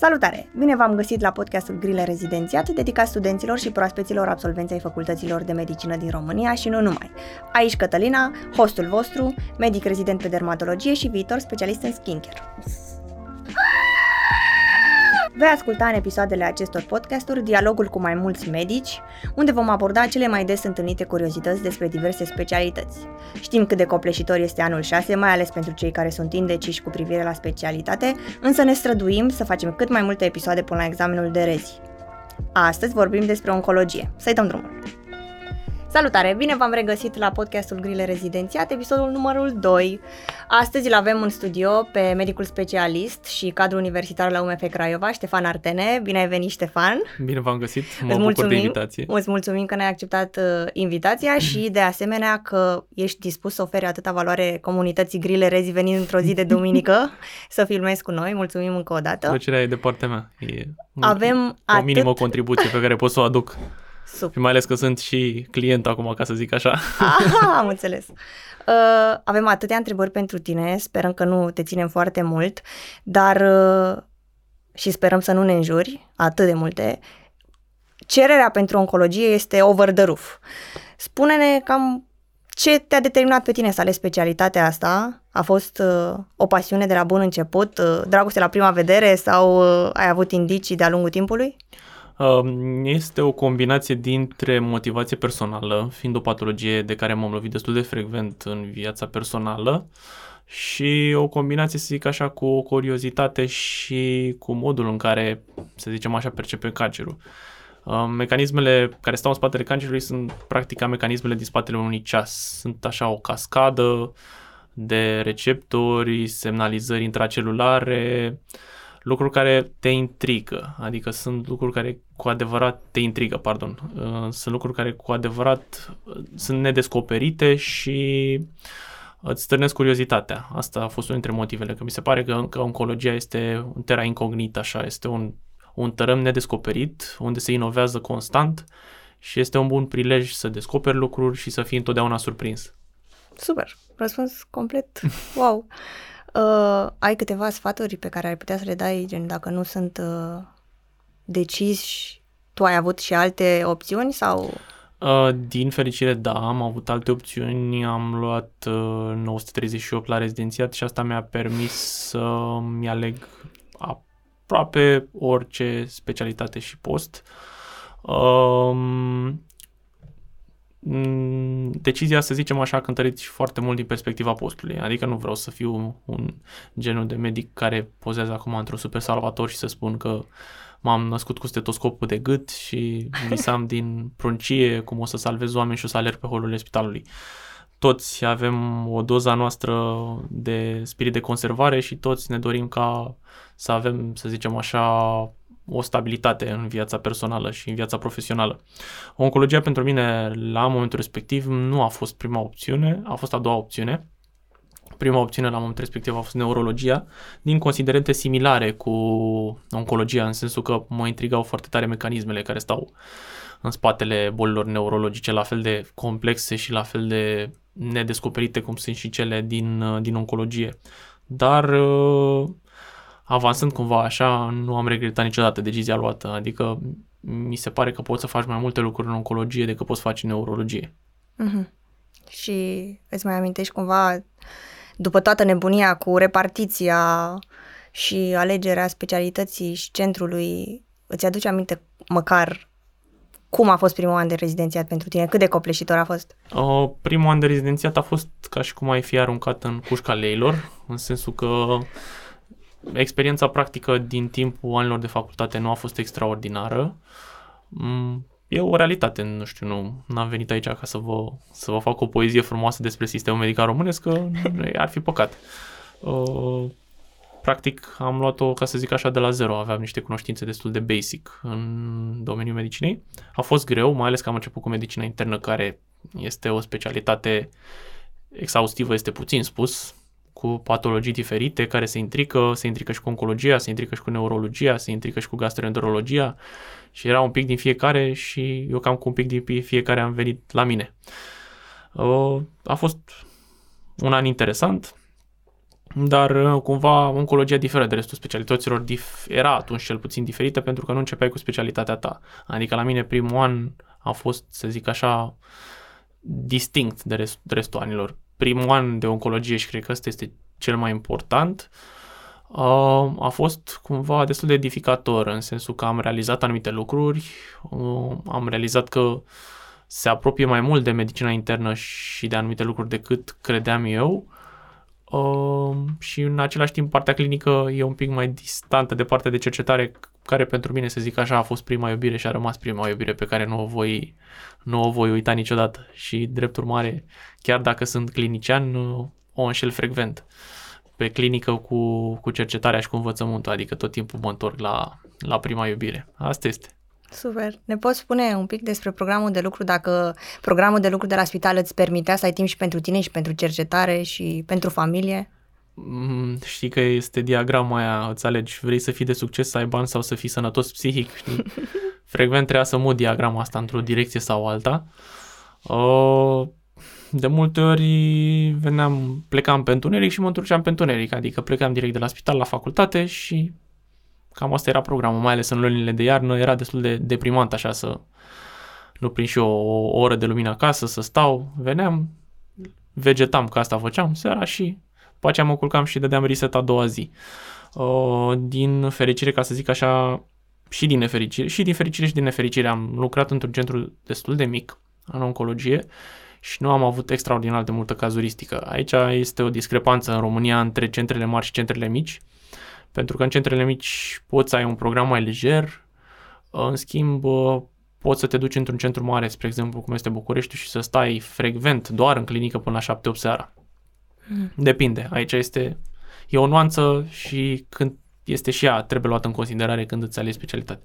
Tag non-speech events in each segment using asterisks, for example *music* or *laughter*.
Salutare! Bine v-am găsit la podcastul Grile Rezidențiat, dedicat studenților și proaspeților absolvenței facultăților de medicină din România și nu numai. Aici Cătălina, hostul vostru, medic rezident pe dermatologie și viitor specialist în skincare. Vei asculta în episoadele acestor podcasturi dialogul cu mai mulți medici, unde vom aborda cele mai des întâlnite curiozități despre diverse specialități. Știm cât de copleșitor este anul 6, mai ales pentru cei care sunt indeciși cu privire la specialitate, însă ne străduim să facem cât mai multe episoade până la examenul de rezi. Astăzi vorbim despre oncologie. Să-i dăm drumul! Salutare! Bine v-am regăsit la podcastul Grile Rezidențiat, episodul numărul 2. Astăzi îl avem în studio pe medicul specialist și cadru universitar la UMF Craiova, Ștefan Artene. Bine ai venit, Ștefan! Bine v-am găsit, mă îți bucur mulțumim, de invitație. Îți mulțumim că ne-ai acceptat uh, invitația și *clears throat* de asemenea că ești dispus să oferi atâta valoare comunității Grile Rezi venind într-o zi de duminică *laughs* să filmezi cu noi. Mulțumim încă o dată. Plăcerea e de partea mea. E Avem o atât... minimă contribuție pe care pot să o aduc. Super. Și mai ales că sunt și client acum, ca să zic așa. Aha, am înțeles. Uh, avem atâtea întrebări pentru tine, sperăm că nu te ținem foarte mult, dar uh, și sperăm să nu ne înjuri atât de multe. Cererea pentru oncologie este over the roof. Spune-ne cam ce te-a determinat pe tine să alegi specialitatea asta? A fost uh, o pasiune de la bun început, uh, dragoste la prima vedere sau uh, ai avut indicii de-a lungul timpului? Um, este o combinație dintre motivație personală, fiind o patologie de care m-am lovit destul de frecvent în viața personală, și o combinație, să zic așa, cu o curiozitate și cu modul în care, să zicem așa, percepe cancerul. Um, mecanismele care stau în spatele cancerului sunt practic mecanismele din spatele unui ceas. Sunt așa o cascadă de receptori, semnalizări intracelulare, uh, lucruri care te intrigă, adică sunt lucruri care cu adevărat te intrigă, pardon, uh, sunt lucruri care cu adevărat uh, sunt nedescoperite și îți stârnesc curiozitatea. Asta a fost unul dintre motivele, că mi se pare că, că oncologia este un terra incognit, așa, este un, un tărâm nedescoperit, unde se inovează constant și este un bun prilej să descoperi lucruri și să fii întotdeauna surprins. Super, răspuns complet, *laughs* wow. Uh, ai câteva sfaturi pe care ai putea să le dai, gen dacă nu sunt uh, deciși, tu ai avut și alte opțiuni sau... Uh, din fericire, da, am avut alte opțiuni, am luat uh, 938 la rezidențiat și asta mi-a permis să-mi aleg aproape orice specialitate și post. Uh, Mm, decizia, să zicem așa, a cântărit și foarte mult din perspectiva postului. Adică nu vreau să fiu un genul de medic care pozează acum într-un super salvator și să spun că m-am născut cu stetoscopul de gât și visam din pruncie cum o să salvez oameni și o să alerg pe holurile spitalului. Toți avem o doza noastră de spirit de conservare și toți ne dorim ca să avem, să zicem așa, o stabilitate în viața personală și în viața profesională. Oncologia pentru mine la momentul respectiv nu a fost prima opțiune, a fost a doua opțiune. Prima opțiune la momentul respectiv a fost neurologia, din considerente similare cu oncologia, în sensul că mă intrigau foarte tare mecanismele care stau în spatele bolilor neurologice, la fel de complexe și la fel de nedescoperite cum sunt și cele din, din oncologie. Dar avansând cumva așa, nu am regretat niciodată decizia luată. Adică mi se pare că poți să faci mai multe lucruri în oncologie decât poți face în neurologie. Mm-hmm. Și îți mai amintești cumva, după toată nebunia cu repartiția și alegerea specialității și centrului, îți aduce aminte măcar cum a fost primul an de rezidențiat pentru tine? Cât de copleșitor a fost? Uh, primul an de rezidențiat a fost ca și cum ai fi aruncat în cușca leilor, în sensul că experiența practică din timpul anilor de facultate nu a fost extraordinară. Mm, e o realitate, nu știu, nu am venit aici ca să vă, să vă fac o poezie frumoasă despre sistemul medical românesc, că ar fi păcat. Uh, practic am luat-o, ca să zic așa, de la zero. Aveam niște cunoștințe destul de basic în domeniul medicinei. A fost greu, mai ales că am început cu medicina internă, care este o specialitate exhaustivă, este puțin spus cu patologii diferite care se intrică, se intrică și cu oncologia, se intrică și cu neurologia, se intrică și cu gastroenterologia și era un pic din fiecare și eu cam cu un pic din fiecare am venit la mine. A fost un an interesant, dar uh, cumva oncologia diferă de restul specialităților, dif- era atunci cel puțin diferită pentru că nu începeai cu specialitatea ta. Adică la mine primul an a fost, să zic așa, distinct de, rest, de restul anilor. Primul an de oncologie și cred că ăsta este cel mai important, uh, a fost cumva destul de edificator în sensul că am realizat anumite lucruri, uh, am realizat că se apropie mai mult de medicina internă și de anumite lucruri decât credeam eu uh, și în același timp partea clinică e un pic mai distantă de partea de cercetare care pentru mine, să zic așa, a fost prima iubire și a rămas prima iubire pe care nu o voi, nu o voi uita niciodată și drept urmare, chiar dacă sunt clinician, o înșel frecvent pe clinică cu, cu cercetarea și cu învățământul, adică tot timpul mă întorc la, la prima iubire. Asta este. Super. Ne poți spune un pic despre programul de lucru, dacă programul de lucru de la spital îți permitea să ai timp și pentru tine și pentru cercetare și pentru familie? Mm, știi că este diagrama aia, îți alegi, vrei să fii de succes, să ai bani sau să fii sănătos psihic, știi? *laughs* Frecvent trebuia să mut diagrama asta într-o direcție sau alta. Uh, de multe ori veneam, plecam pe întuneric și mă întorceam pe întuneric, adică plecam direct de la spital la facultate și cam asta era programul, mai ales în lunile de iarnă, era destul de deprimant așa să nu prind și eu o, o oră de lumină acasă, să stau, veneam, vegetam, că asta făceam seara și după aceea mă culcam și dădeam reset a doua zi. Uh, din fericire, ca să zic așa, și din nefericire, și din fericire și din nefericire am lucrat într-un centru destul de mic în oncologie și nu am avut extraordinar de multă cazuristică. Aici este o discrepanță în România între centrele mari și centrele mici, pentru că în centrele mici poți să ai un program mai lejer, în schimb poți să te duci într-un centru mare, spre exemplu, cum este București, și să stai frecvent doar în clinică până la 7-8 seara. Mm. Depinde. Aici este e o nuanță și când este și ea, trebuie luată în considerare când îți alegi specialitate.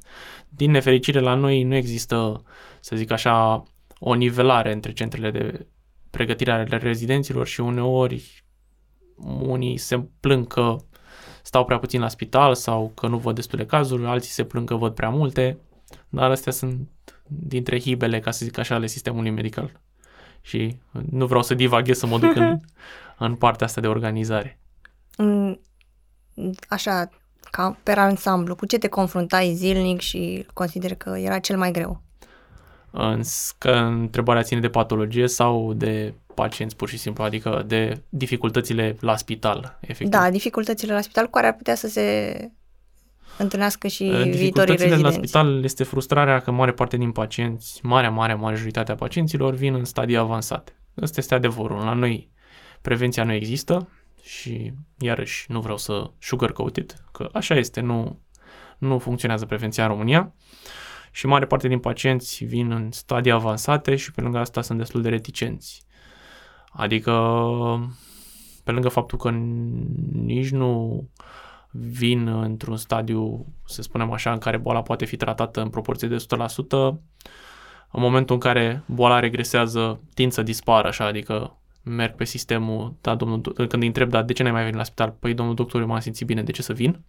Din nefericire, la noi nu există, să zic așa, o nivelare între centrele de pregătire ale rezidenților și uneori unii se plâng că stau prea puțin la spital sau că nu văd destule cazuri, alții se plâng că văd prea multe, dar astea sunt dintre hibele, ca să zic așa, ale sistemului medical. Și nu vreau să divaghez să mă duc în, *laughs* în partea asta de organizare. Așa, ca pe ansamblu, cu ce te confruntai zilnic și consider că era cel mai greu? Că întrebarea ține de patologie sau de pacienți pur și simplu, adică de dificultățile la spital, efectiv. Da, dificultățile la spital cu care ar putea să se întâlnească și viitorii rezidenți. la spital este frustrarea că mare parte din pacienți, marea, marea majoritatea pacienților vin în stadii avansate. Ăsta este adevărul. La noi prevenția nu există și iarăși nu vreau să sugarcoat it, că așa este, nu, nu funcționează prevenția în România și mare parte din pacienți vin în stadii avansate și pe lângă asta sunt destul de reticenți. Adică, pe lângă faptul că nici nu vin într-un stadiu, să spunem așa, în care boala poate fi tratată în proporție de 100%, în momentul în care boala regresează, tind să dispară, așa, adică merg pe sistemul, da, domnul, când îi întreb, da, de ce n-ai mai venit la spital? Păi, domnul doctor, eu m-am simțit bine, de ce să vin?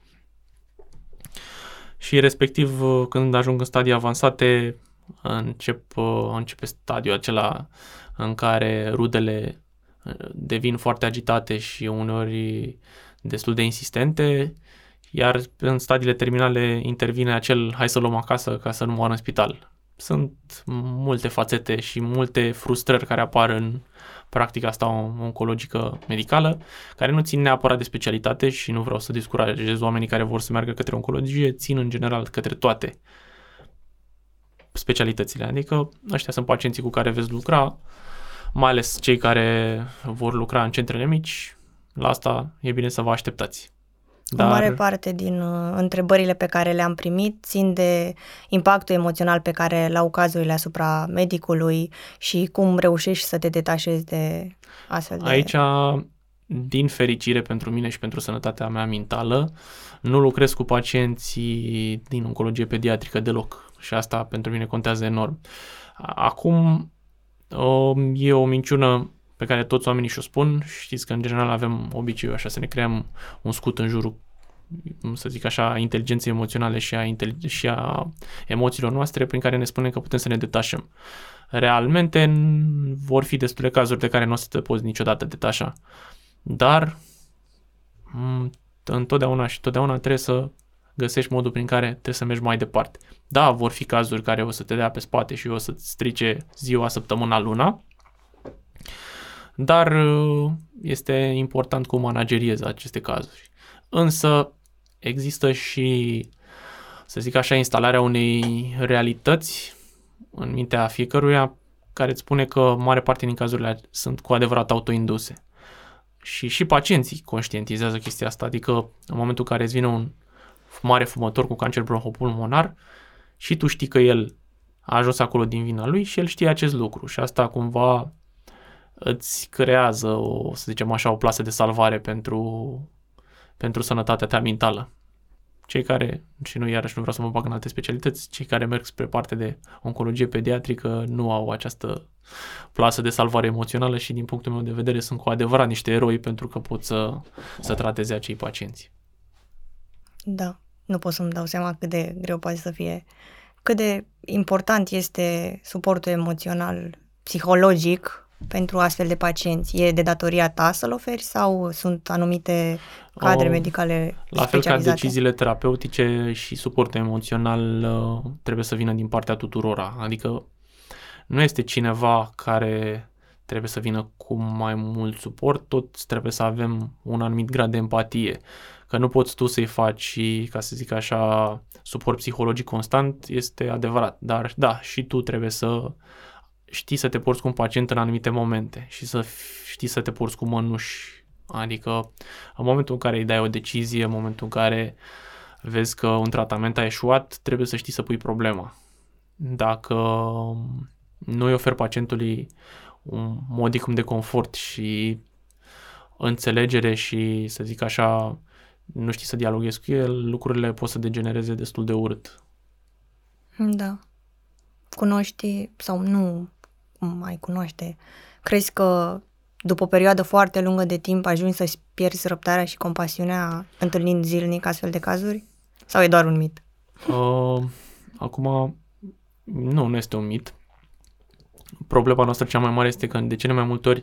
Și respectiv uh, când ajung în stadii avansate încep, uh, începe stadiul acela în care rudele uh, devin foarte agitate și uneori destul de insistente, iar în stadiile terminale intervine acel hai să luăm acasă ca să nu moară în spital. Sunt multe fațete și multe frustrări care apar în practica asta oncologică medicală, care nu țin neapărat de specialitate și nu vreau să descurajez oamenii care vor să meargă către oncologie, țin în general către toate specialitățile. Adică ăștia sunt pacienții cu care veți lucra, mai ales cei care vor lucra în centrele mici, la asta e bine să vă așteptați. Dar... O mare parte din uh, întrebările pe care le-am primit țin de impactul emoțional pe care l-au cazurile asupra medicului și cum reușești să te detașezi de astfel de... Aici, din fericire pentru mine și pentru sănătatea mea mentală, nu lucrez cu pacienții din oncologie pediatrică deloc și asta pentru mine contează enorm. Acum, e o minciună pe care toți oamenii și-o spun. Știți că în general avem obiceiul așa să ne creăm un scut în jurul să zic așa, inteligenței emoționale și a, intelig- și a emoțiilor noastre prin care ne spunem că putem să ne detașăm. Realmente vor fi destule cazuri de care nu o să te poți niciodată detașa. Dar mm, întotdeauna și totdeauna trebuie să găsești modul prin care trebuie să mergi mai departe. Da, vor fi cazuri care o să te dea pe spate și o să-ți strice ziua, săptămâna, luna, dar uh, este important cum manageriezi aceste cazuri. Însă există și, să zic așa, instalarea unei realități în mintea fiecăruia care îți spune că mare parte din cazurile sunt cu adevărat autoinduse. Și și pacienții conștientizează chestia asta, adică în momentul în care îți vine un mare fumător cu cancer bronhopulmonar și tu știi că el a ajuns acolo din vina lui și el știe acest lucru și asta cumva îți creează o, să zicem așa, o plasă de salvare pentru, pentru sănătatea ta mentală. Cei care, și nu iarăși nu vreau să mă bag în alte specialități, cei care merg spre parte de oncologie pediatrică nu au această plasă de salvare emoțională și din punctul meu de vedere sunt cu adevărat niște eroi pentru că pot să, să trateze acei pacienți. Da, nu pot să-mi dau seama cât de greu poate să fie, cât de important este suportul emoțional, psihologic pentru astfel de pacienți? E de datoria ta să-l oferi sau sunt anumite cadre o, medicale La fel ca deciziile terapeutice și suportul emoțional uh, trebuie să vină din partea tuturora. Adică nu este cineva care trebuie să vină cu mai mult suport, tot trebuie să avem un anumit grad de empatie. Că nu poți tu să-i faci, ca să zic așa, suport psihologic constant, este adevărat. Dar da, și tu trebuie să știi să te porți cu un pacient în anumite momente și să știi să te porți cu mănuși. Adică în momentul în care îi dai o decizie, în momentul în care vezi că un tratament a eșuat, trebuie să știi să pui problema. Dacă nu îi ofer pacientului un modicum de confort și înțelegere și, să zic așa, nu știi să dialoghezi cu el, lucrurile pot să degenereze destul de urât. Da. Cunoști sau nu mai cunoaște, crezi că după o perioadă foarte lungă de timp ajungi să-ți pierzi răbdarea și compasiunea întâlnind zilnic astfel de cazuri? Sau e doar un mit? Uh, acum, nu, nu este un mit. Problema noastră cea mai mare este că de cele mai multe ori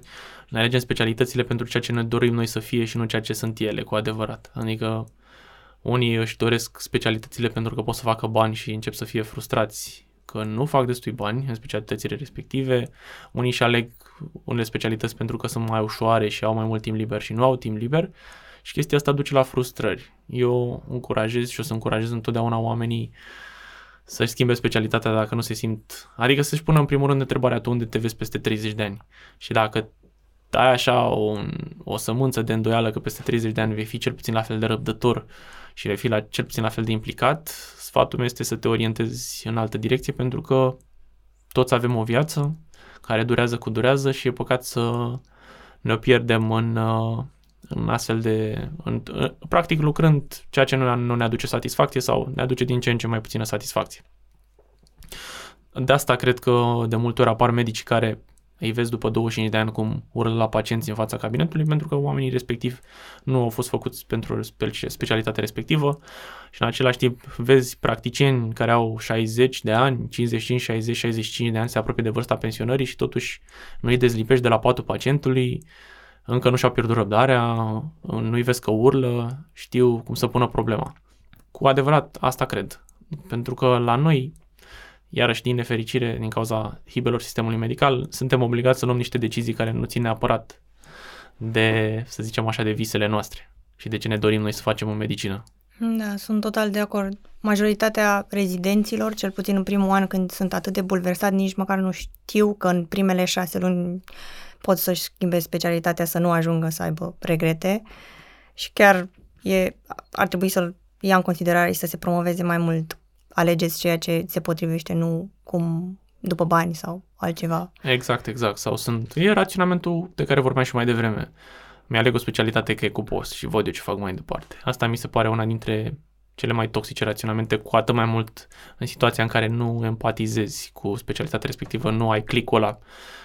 ne alegem specialitățile pentru ceea ce ne dorim noi să fie și nu ceea ce sunt ele, cu adevărat. Adică unii își doresc specialitățile pentru că pot să facă bani și încep să fie frustrați că nu fac destui bani în specialitățile respective, unii și aleg unele specialități pentru că sunt mai ușoare și au mai mult timp liber și nu au timp liber. Și chestia asta duce la frustrări. Eu încurajez și o să încurajez întotdeauna oamenii să-și schimbe specialitatea dacă nu se simt, adică să-și pună în primul rând întrebarea tu unde te vezi peste 30 de ani? Și dacă ai așa o, o sămânță de îndoială că peste 30 de ani vei fi cel puțin la fel de răbdător și vei fi la, cel puțin la fel de implicat, sfatul meu este să te orientezi în altă direcție pentru că toți avem o viață care durează cu durează și e păcat să ne o pierdem în, uh, în astfel de... În, uh, practic lucrând ceea ce nu, nu ne aduce satisfacție sau ne aduce din ce în ce mai puțină satisfacție. De asta cred că de multe ori apar medici care îi vezi după 25 de ani cum urlă la pacienți în fața cabinetului pentru că oamenii respectiv nu au fost făcuți pentru specialitatea respectivă și în același timp vezi practicieni care au 60 de ani, 55, 60, 65 de ani, se apropie de vârsta pensionării și totuși nu îi dezlipești de la patul pacientului, încă nu și-au pierdut răbdarea, nu-i vezi că urlă, știu cum să pună problema. Cu adevărat, asta cred. Pentru că la noi iarăși din nefericire, din cauza hibelor sistemului medical, suntem obligați să luăm niște decizii care nu țin neapărat de, să zicem așa, de visele noastre și de ce ne dorim noi să facem în medicină. Da, sunt total de acord. Majoritatea rezidenților, cel puțin în primul an când sunt atât de bulversați, nici măcar nu știu că în primele șase luni pot să-și schimbe specialitatea să nu ajungă să aibă regrete și chiar e, ar trebui să-l ia în considerare și să se promoveze mai mult alegeți ceea ce se potrivește, nu cum după bani sau altceva. Exact, exact. Sau sunt... E raționamentul de care vorbeam și mai devreme. Mi-aleg o specialitate că e cu post și văd eu ce fac mai departe. Asta mi se pare una dintre cele mai toxice raționamente, cu atât mai mult în situația în care nu empatizezi cu specialitatea respectivă, nu ai clicul ăla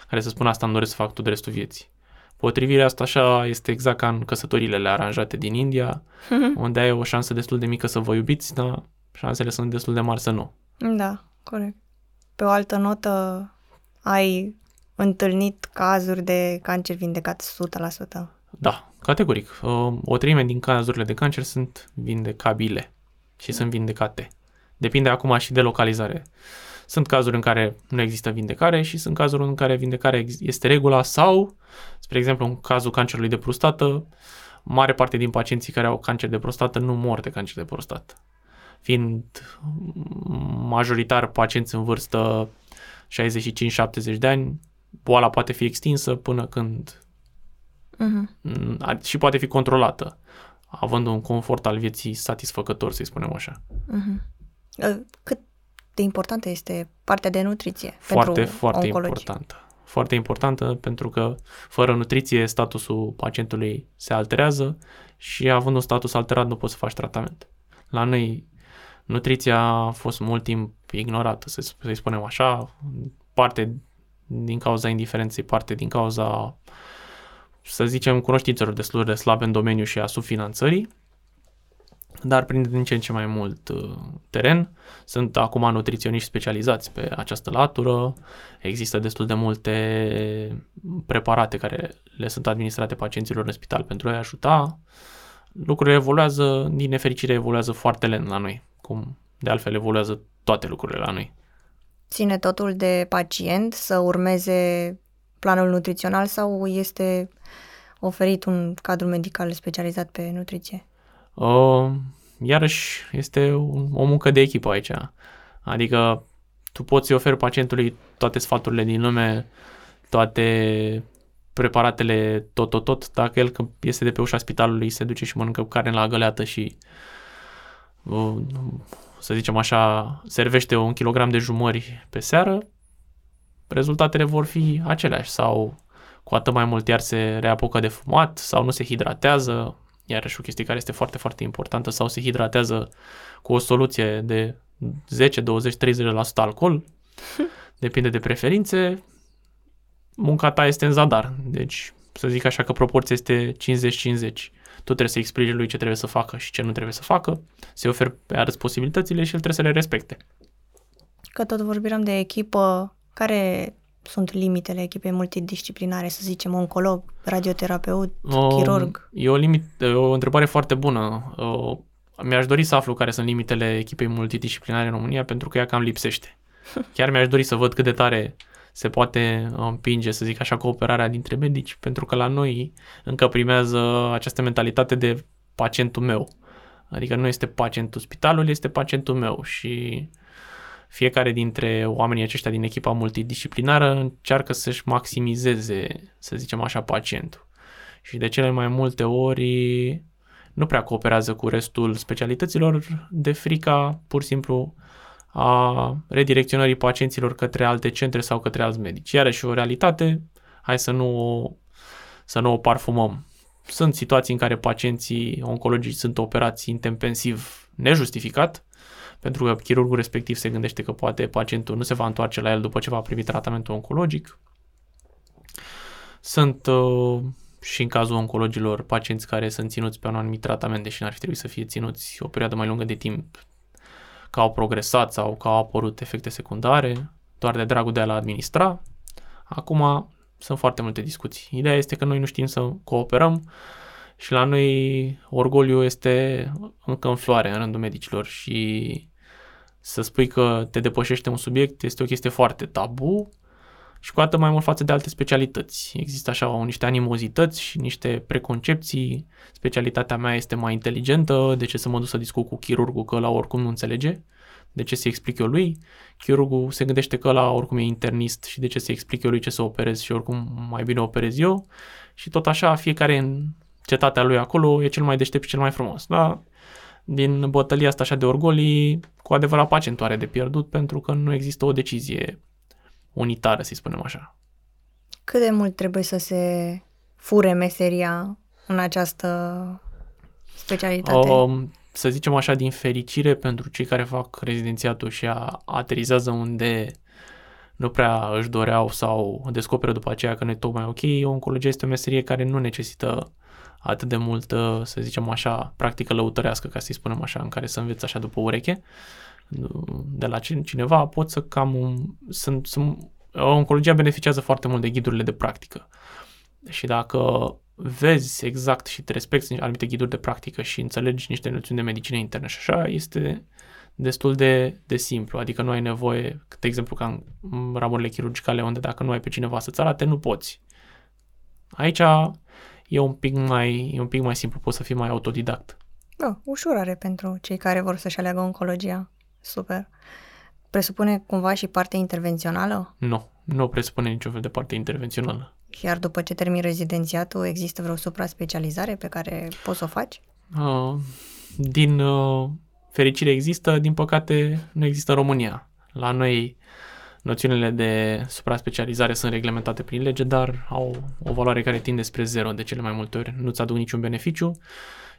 care să spună asta îmi doresc să fac tot restul vieții. Potrivirea asta așa este exact ca în căsătorile aranjate din India, unde ai o șansă destul de mică să vă iubiți, dar șansele sunt destul de mari să nu. Da, corect. Pe o altă notă, ai întâlnit cazuri de cancer vindecat 100%? Da, categoric. Uh, o treime din cazurile de cancer sunt vindecabile și sunt vindecate. Depinde acum și de localizare. Sunt cazuri în care nu există vindecare și sunt cazuri în care vindecarea este regula sau, spre exemplu, în cazul cancerului de prostată, mare parte din pacienții care au cancer de prostată nu mor de cancer de prostată. Fiind majoritar pacienți în vârstă 65-70 de ani, boala poate fi extinsă până când uh-huh. și poate fi controlată, având un confort al vieții satisfăcător, să-i spunem așa. Uh-huh. Cât de importantă este partea de nutriție foarte, pentru Foarte oncologi? importantă. Foarte importantă pentru că fără nutriție statusul pacientului se alterează și având un status alterat nu poți să faci tratament. La noi nutriția a fost mult timp ignorată, să, să-i spunem așa, parte din cauza indiferenței, parte din cauza, să zicem, cunoștințelor destul de slabe în domeniu și a subfinanțării dar prinde din ce în ce mai mult uh, teren. Sunt acum nutriționiști specializați pe această latură, există destul de multe preparate care le sunt administrate pacienților în spital pentru a-i ajuta. Lucrurile evoluează, din nefericire evoluează foarte lent la noi, cum de altfel evoluează toate lucrurile la noi. Ține totul de pacient să urmeze planul nutrițional sau este oferit un cadru medical specializat pe nutriție? Uh, iarăși este o muncă de echipă aici. Adică tu poți oferi pacientului toate sfaturile din lume, toate preparatele tot, tot, tot, dacă el când este de pe ușa spitalului se duce și mănâncă carne la găleată și uh, să zicem așa, servește un kilogram de jumări pe seară, rezultatele vor fi aceleași. Sau cu atât mai mult iar se reapucă de fumat sau nu se hidratează, iarăși o chestie care este foarte, foarte importantă, sau se hidratează cu o soluție de 10, 20, 30% alcool, *laughs* depinde de preferințe, munca ta este în zadar, deci să zic așa că proporția este 50-50. Tu trebuie să explici lui ce trebuie să facă și ce nu trebuie să facă, să-i oferi pe arăți posibilitățile și el trebuie să le respecte. Că tot vorbiram de echipă, care sunt limitele echipei multidisciplinare, să zicem, oncolog, radioterapeut, o, chirurg? E o, limit, e o întrebare foarte bună. O, mi-aș dori să aflu care sunt limitele echipei multidisciplinare în România, pentru că ea cam lipsește. *laughs* Chiar mi-aș dori să văd cât de tare se poate împinge, să zic așa, cooperarea dintre medici, pentru că la noi încă primează această mentalitate de pacientul meu. Adică nu este pacientul spitalului, este pacientul meu și fiecare dintre oamenii aceștia din echipa multidisciplinară încearcă să-și maximizeze, să zicem așa, pacientul. Și de cele mai multe ori nu prea cooperează cu restul specialităților de frica pur și simplu a redirecționării pacienților către alte centre sau către alți medici. Iarăși o realitate, hai să nu, să nu o parfumăm. Sunt situații în care pacienții oncologici sunt operați intempensiv nejustificat, pentru că chirurgul respectiv se gândește că poate pacientul nu se va întoarce la el după ce va primi tratamentul oncologic. Sunt uh, și în cazul oncologilor pacienți care sunt ținuți pe un anumit tratament, deși n-ar fi trebuit să fie ținuți o perioadă mai lungă de timp, că au progresat sau că au apărut efecte secundare, doar de dragul de a-l administra. Acum sunt foarte multe discuții. Ideea este că noi nu știm să cooperăm și la noi orgoliu este încă în floare în rândul medicilor și să spui că te depășește un subiect este o chestie foarte tabu și cu atât mai mult față de alte specialități. Există așa niște animozități și niște preconcepții. Specialitatea mea este mai inteligentă, de ce să mă duc să discut cu chirurgul că la oricum nu înțelege? De ce să explic eu lui? Chirurgul se gândește că la oricum e internist și de ce să explic eu lui ce să operez și oricum mai bine operez eu. Și tot așa, fiecare în cetatea lui acolo e cel mai deștept și cel mai frumos. Da? din bătălia asta așa de orgolii, cu adevărat pacientul are de pierdut pentru că nu există o decizie unitară, să spunem așa. Cât de mult trebuie să se fure meseria în această specialitate? O, să zicem așa, din fericire pentru cei care fac rezidențiatul și a, aterizează unde nu prea își doreau sau descoperă după aceea că nu e tocmai ok, oncologia este o meserie care nu necesită atât de multă, să zicem așa, practică lăutărească, ca să-i spunem așa, în care să înveți așa după ureche de la cineva, pot să cam... Sunt, sunt, oncologia beneficiază foarte mult de ghidurile de practică. Și dacă vezi exact și te respecti anumite ghiduri de practică și înțelegi niște noțiuni de medicină internă și așa, este destul de, de simplu. Adică nu ai nevoie, de exemplu, ca în ramurile chirurgicale, unde dacă nu ai pe cineva să-ți arate, nu poți. Aici e un pic mai, e un pic mai simplu, poți să fii mai autodidact. Da, ușurare pentru cei care vor să-și aleagă oncologia. Super. Presupune cumva și partea intervențională? Nu, nu presupune niciun fel de parte intervențională. Iar după ce termin rezidențiatul, există vreo supra-specializare pe care poți să o faci? Uh, din uh, fericire există, din păcate nu există în România. La noi noțiunile de supra-specializare sunt reglementate prin lege, dar au o valoare care tinde spre zero de cele mai multe ori. Nu-ți aduc niciun beneficiu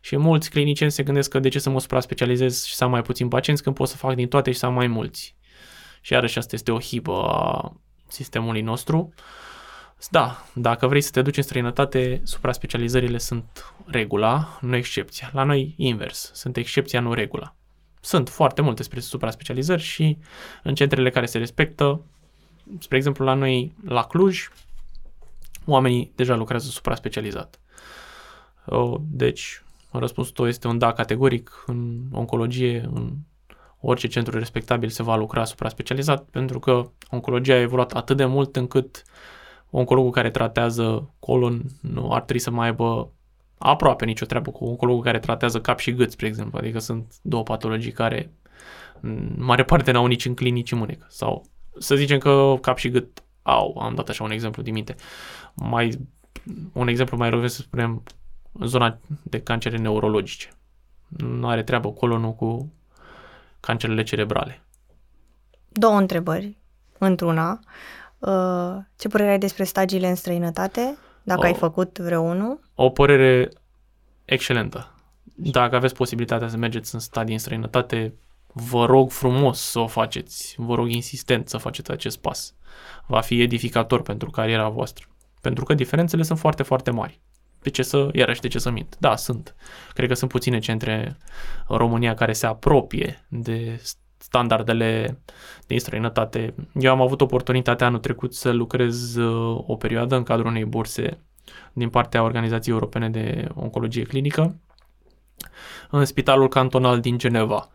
și mulți clinicieni se gândesc că de ce să mă supra-specializez și să am mai puțin pacienți când pot să fac din toate și să am mai mulți. Și iarăși asta este o hibă a sistemului nostru. Da, dacă vrei să te duci în străinătate, supra-specializările sunt regula, nu excepția. La noi invers, sunt excepția, nu regula. Sunt foarte multe spre supra-specializări și în centrele care se respectă, spre exemplu la noi la Cluj, oamenii deja lucrează supra-specializat. Deci, răspunsul tău este un da categoric în oncologie, în orice centru respectabil se va lucra supra-specializat, pentru că oncologia a evoluat atât de mult încât oncologul care tratează colon nu ar trebui să mai aibă aproape nicio treabă cu oncologul care tratează cap și gât, spre exemplu. Adică sunt două patologii care în mare parte n-au nici în clinici mânecă. Sau să zicem că cap și gât au, am dat așa un exemplu din minte. Mai, un exemplu mai rău, să spunem, zona de cancere neurologice. Nu are treabă colonul cu cancerele cerebrale. Două întrebări într-una. Uh, ce părere ai despre stagiile în străinătate? Dacă o, ai făcut vreunul? O părere excelentă. Dacă aveți posibilitatea să mergeți în stadii în străinătate, vă rog frumos să o faceți. Vă rog insistent să faceți acest pas. Va fi edificator pentru cariera voastră. Pentru că diferențele sunt foarte, foarte mari. De ce să, iarăși, de ce să mint? Da, sunt. Cred că sunt puține centre în România care se apropie de standardele din străinătate. Eu am avut oportunitatea anul trecut să lucrez uh, o perioadă în cadrul unei burse din partea Organizației Europene de Oncologie Clinică în Spitalul Cantonal din Geneva.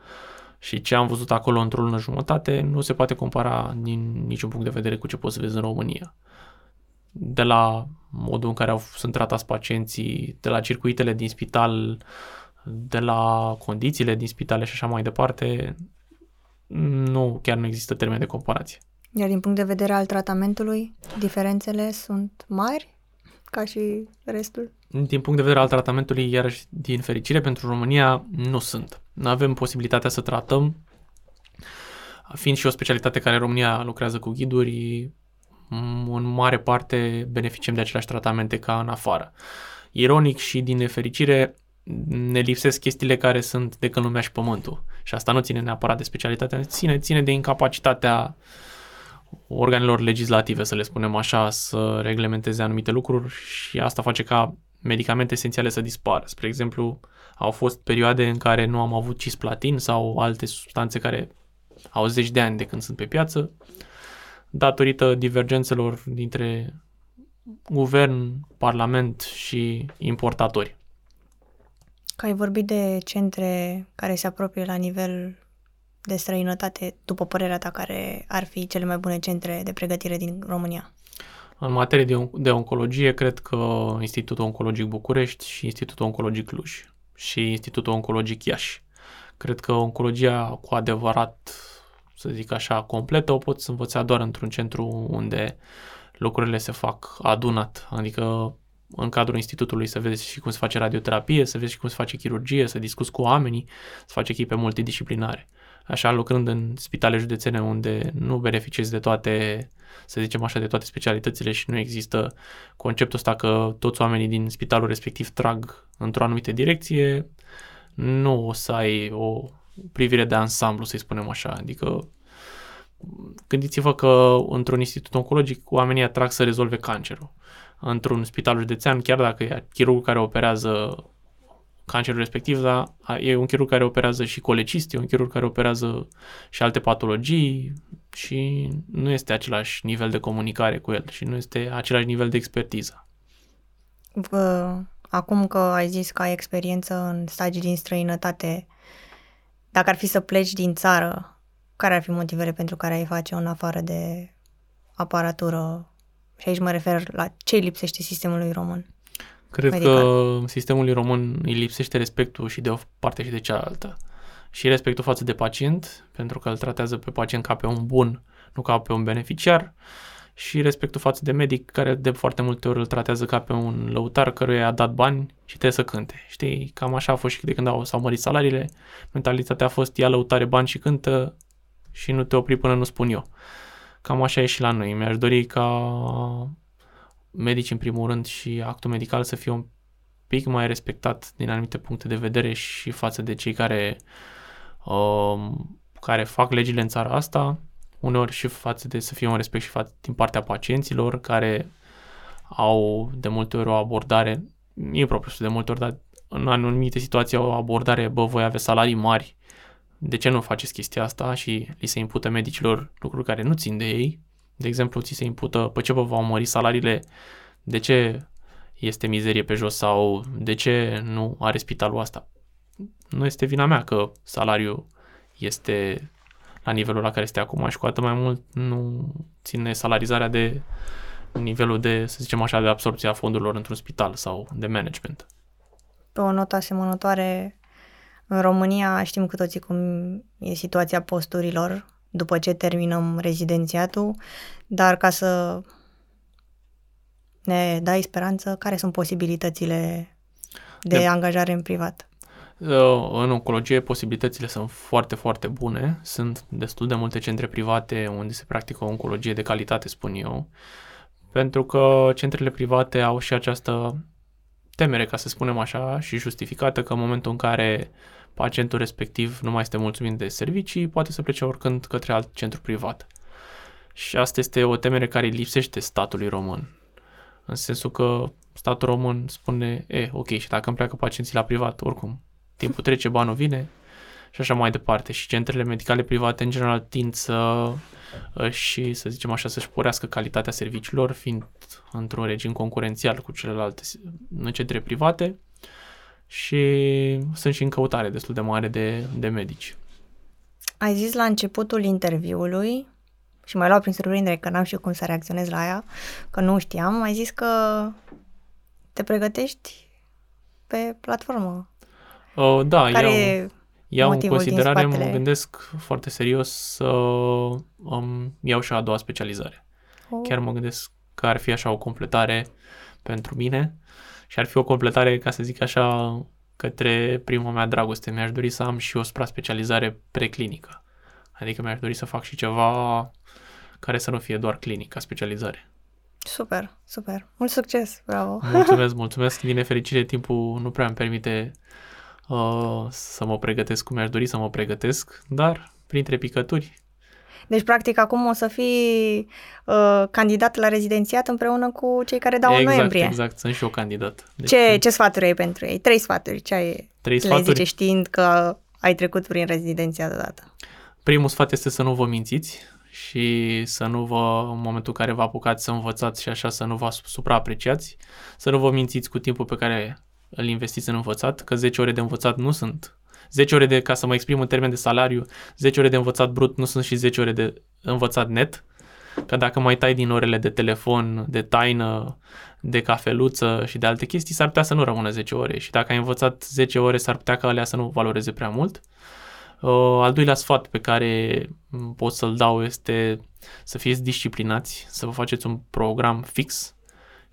Și ce am văzut acolo într-o lună jumătate nu se poate compara din niciun punct de vedere cu ce poți să vezi în România. De la modul în care au, sunt tratați pacienții, de la circuitele din spital, de la condițiile din spitale și așa mai departe, nu, chiar nu există termen de comparație. Iar din punct de vedere al tratamentului, diferențele sunt mari ca și restul? Din punct de vedere al tratamentului, iarăși, din fericire pentru România, nu sunt. Nu avem posibilitatea să tratăm, fiind și o specialitate care în România lucrează cu ghiduri, în mare parte beneficiem de aceleași tratamente ca în afară. Ironic și din nefericire, ne lipsesc chestiile care sunt de când lumea și pământul. Și asta nu ține neapărat de specialitatea, ține, ține de incapacitatea organelor legislative, să le spunem așa, să reglementeze anumite lucruri și asta face ca medicamente esențiale să dispară. Spre exemplu, au fost perioade în care nu am avut cisplatin sau alte substanțe care au zeci de ani de când sunt pe piață, datorită divergențelor dintre guvern, parlament și importatori. Că ai vorbit de centre care se apropie la nivel de străinătate, după părerea ta, care ar fi cele mai bune centre de pregătire din România? În materie de, de oncologie, cred că Institutul Oncologic București și Institutul Oncologic Cluj și Institutul Oncologic Iași. Cred că oncologia cu adevărat, să zic așa, completă, o poți învăța doar într-un centru unde lucrurile se fac adunat, adică în cadrul institutului să vezi și cum se face radioterapie, să vezi și cum se face chirurgie, să discuți cu oamenii, să faci echipe multidisciplinare. Așa, lucrând în spitale județene unde nu beneficiezi de toate, să zicem așa, de toate specialitățile și nu există conceptul ăsta că toți oamenii din spitalul respectiv trag într-o anumită direcție, nu o să ai o privire de ansamblu, să-i spunem așa. Adică gândiți-vă că într-un institut oncologic oamenii atrag să rezolve cancerul într-un spital județean, chiar dacă e chirurg care operează cancerul respectiv, dar e un chirurg care operează și colecist, e un chirurg care operează și alte patologii și nu este același nivel de comunicare cu el și nu este același nivel de expertiză. uh, acum că ai zis că ai experiență în stagii din străinătate, dacă ar fi să pleci din țară, care ar fi motivele pentru care ai face în afară de aparatură? Și aici mă refer la ce lipsește sistemului român. Cred medical. că sistemului român îi lipsește respectul și de o parte și de cealaltă. Și respectul față de pacient, pentru că îl tratează pe pacient ca pe un bun, nu ca pe un beneficiar. Și respectul față de medic, care de foarte multe ori îl tratează ca pe un lăutar căruia i-a dat bani și trebuie să cânte. Știi, cam așa a fost și de când au, s-au mărit salariile. Mentalitatea a fost ia lăutare bani și cântă și nu te opri până nu spun eu. Cam așa e și la noi. Mi-aș dori ca medici în primul rând și actul medical să fie un pic mai respectat din anumite puncte de vedere și față de cei care, uh, care fac legile în țara asta, uneori și față de să fie un respect și față din partea pacienților care au de multe ori o abordare, e propriu de multe ori, dar în anumite situații au o abordare, bă, voi avea salarii mari, de ce nu faceți chestia asta și li se impută medicilor lucruri care nu țin de ei. De exemplu, ți se impută, pe ce vă va mări salariile, de ce este mizerie pe jos sau de ce nu are spitalul asta. Nu este vina mea că salariul este la nivelul la care este acum și cu atât mai mult nu ține salarizarea de nivelul de, să zicem așa, de absorpție a fondurilor într-un spital sau de management. Pe o notă asemănătoare, în România știm cu toții cum e situația posturilor după ce terminăm rezidențiatul, dar ca să ne dai speranță, care sunt posibilitățile de, de angajare în privat? Uh, în oncologie posibilitățile sunt foarte, foarte bune. Sunt destul de multe centre private unde se practică o oncologie de calitate, spun eu, pentru că centrele private au și această temere, ca să spunem așa, și justificată că în momentul în care pacientul respectiv nu mai este mulțumit de servicii, poate să plece oricând către alt centru privat. Și asta este o temere care lipsește statului român. În sensul că statul român spune, e, ok, și dacă îmi pleacă pacienții la privat, oricum, timpul trece, banul vine și așa mai departe. Și centrele medicale private, în general, tind să și, să zicem așa, să-și porească calitatea serviciilor, fiind într-un regim concurențial cu celelalte centre private și sunt și în căutare destul de mare de, de medici. Ai zis la începutul interviului și mai luat prin surprindere că n-am știut cum să reacționez la ea, că nu știam, ai zis că te pregătești pe platformă. Uh, da, Care iau, iau în considerare, mă gândesc foarte serios să um, iau și a doua specializare. Oh. Chiar mă gândesc că ar fi așa o completare pentru mine și ar fi o completare, ca să zic așa, către prima mea dragoste. Mi-aș dori să am și o supra-specializare preclinică. Adică mi-aș dori să fac și ceva care să nu fie doar clinică, specializare. Super, super. Mult succes, bravo. Mulțumesc, *laughs* mulțumesc. Din nefericire, timpul nu prea îmi permite uh, să mă pregătesc cum mi-aș dori să mă pregătesc, dar printre picături deci, practic, acum o să fii uh, candidat la rezidențiat împreună cu cei care dau exact, în noiembrie. Exact, sunt și eu candidat. Deci, ce, ce sfaturi ai pentru ei? Trei sfaturi. Ce ai trei le sfaturi? zice știind că ai trecut prin rezidenția deodată? Primul sfat este să nu vă mințiți și să nu vă, în momentul în care vă apucați să învățați și așa, să nu vă supraapreciați, să nu vă mințiți cu timpul pe care îl investiți în învățat, că 10 ore de învățat nu sunt 10 ore de, ca să mă exprim în termen de salariu, 10 ore de învățat brut nu sunt și 10 ore de învățat net. Că dacă mai tai din orele de telefon, de taină, de cafeluță și de alte chestii, s-ar putea să nu rămână 10 ore. Și dacă ai învățat 10 ore, s-ar putea ca alea să nu valoreze prea mult. Uh, al doilea sfat pe care pot să-l dau este să fiți disciplinați, să vă faceți un program fix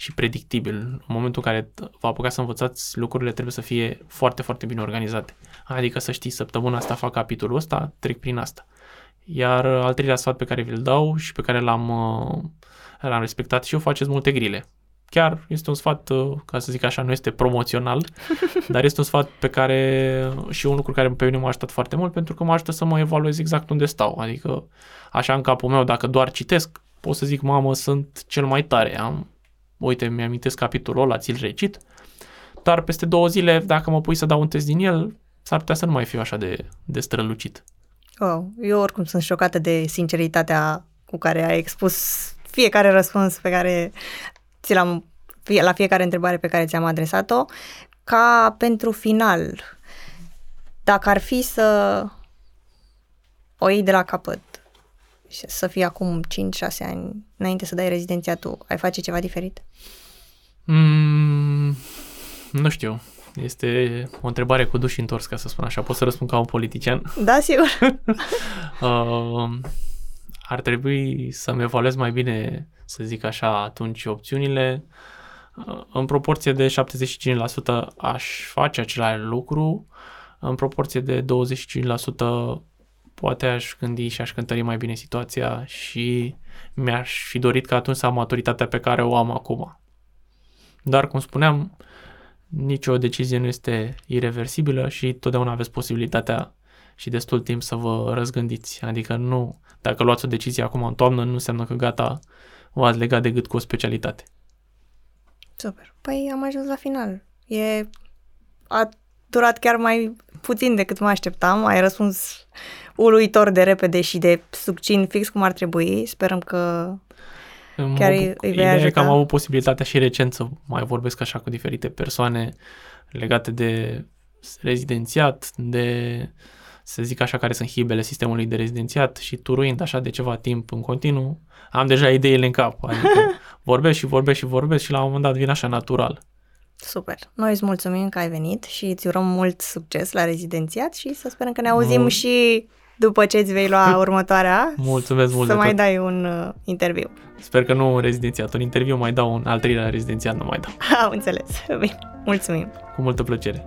și predictibil. În momentul în care vă apucați să învățați, lucrurile trebuie să fie foarte, foarte bine organizate. Adică să știi, săptămâna asta fac capitolul ăsta, trec prin asta. Iar al treilea sfat pe care vi-l dau și pe care l-am, uh, l-am respectat și eu, faceți multe grile. Chiar este un sfat, uh, ca să zic așa, nu este promoțional, *laughs* dar este un sfat pe care și un lucru care pe mine m-a ajutat foarte mult pentru că mă ajută să mă evaluez exact unde stau. Adică așa în capul meu, dacă doar citesc, pot să zic, mamă, sunt cel mai tare, am uite, mi-amintesc capitolul ăla, ți-l recit, dar peste două zile, dacă mă pui să dau un test din el, s-ar putea să nu mai fiu așa de, de strălucit. Oh, eu oricum sunt șocată de sinceritatea cu care ai expus fiecare răspuns pe care ți l-am fie, la fiecare întrebare pe care ți-am adresat-o, ca pentru final, dacă ar fi să o iei de la capăt și să fie acum 5-6 ani înainte să dai rezidenția tu, ai face ceva diferit? Mm, nu știu. Este o întrebare cu duș întors, ca să spun așa. Pot să răspund ca un politician. Da, sigur. uh, *laughs* ar trebui să-mi evaluez mai bine, să zic așa, atunci opțiunile. Uh, în proporție de 75% aș face același lucru, în proporție de 25% poate aș gândi și aș cântări mai bine situația și mi-aș fi dorit ca atunci să am maturitatea pe care o am acum. Dar, cum spuneam, nicio decizie nu este irreversibilă și totdeauna aveți posibilitatea și destul timp să vă răzgândiți. Adică nu, dacă luați o decizie acum în toamnă, nu înseamnă că gata, v-ați legat de gât cu o specialitate. Super. Păi am ajuns la final. E... A durat chiar mai puțin decât mă așteptam. Ai răspuns uluitor de repede și de succint, fix cum ar trebui. Sperăm că chiar îi, îi vei ajuta. că am avut posibilitatea și recent să mai vorbesc așa cu diferite persoane legate de rezidențiat, de să zic așa, care sunt hibele sistemului de rezidențiat și turuind așa de ceva timp în continuu, am deja ideile în cap. Adică *laughs* vorbesc și vorbesc și vorbesc și la un moment dat vin așa natural. Super. Noi îți mulțumim că ai venit și îți urăm mult succes la rezidențiat și să sperăm că ne auzim Mul- și după ce îți vei lua *laughs* următoarea. Mulțumesc mult Să mai tot. dai un uh, interviu. Sper că nu un rezidențiat, un interviu mai dau un al treilea rezidențiat, nu mai dau. *laughs* Am înțeles. Bine. Mulțumim. Cu multă plăcere.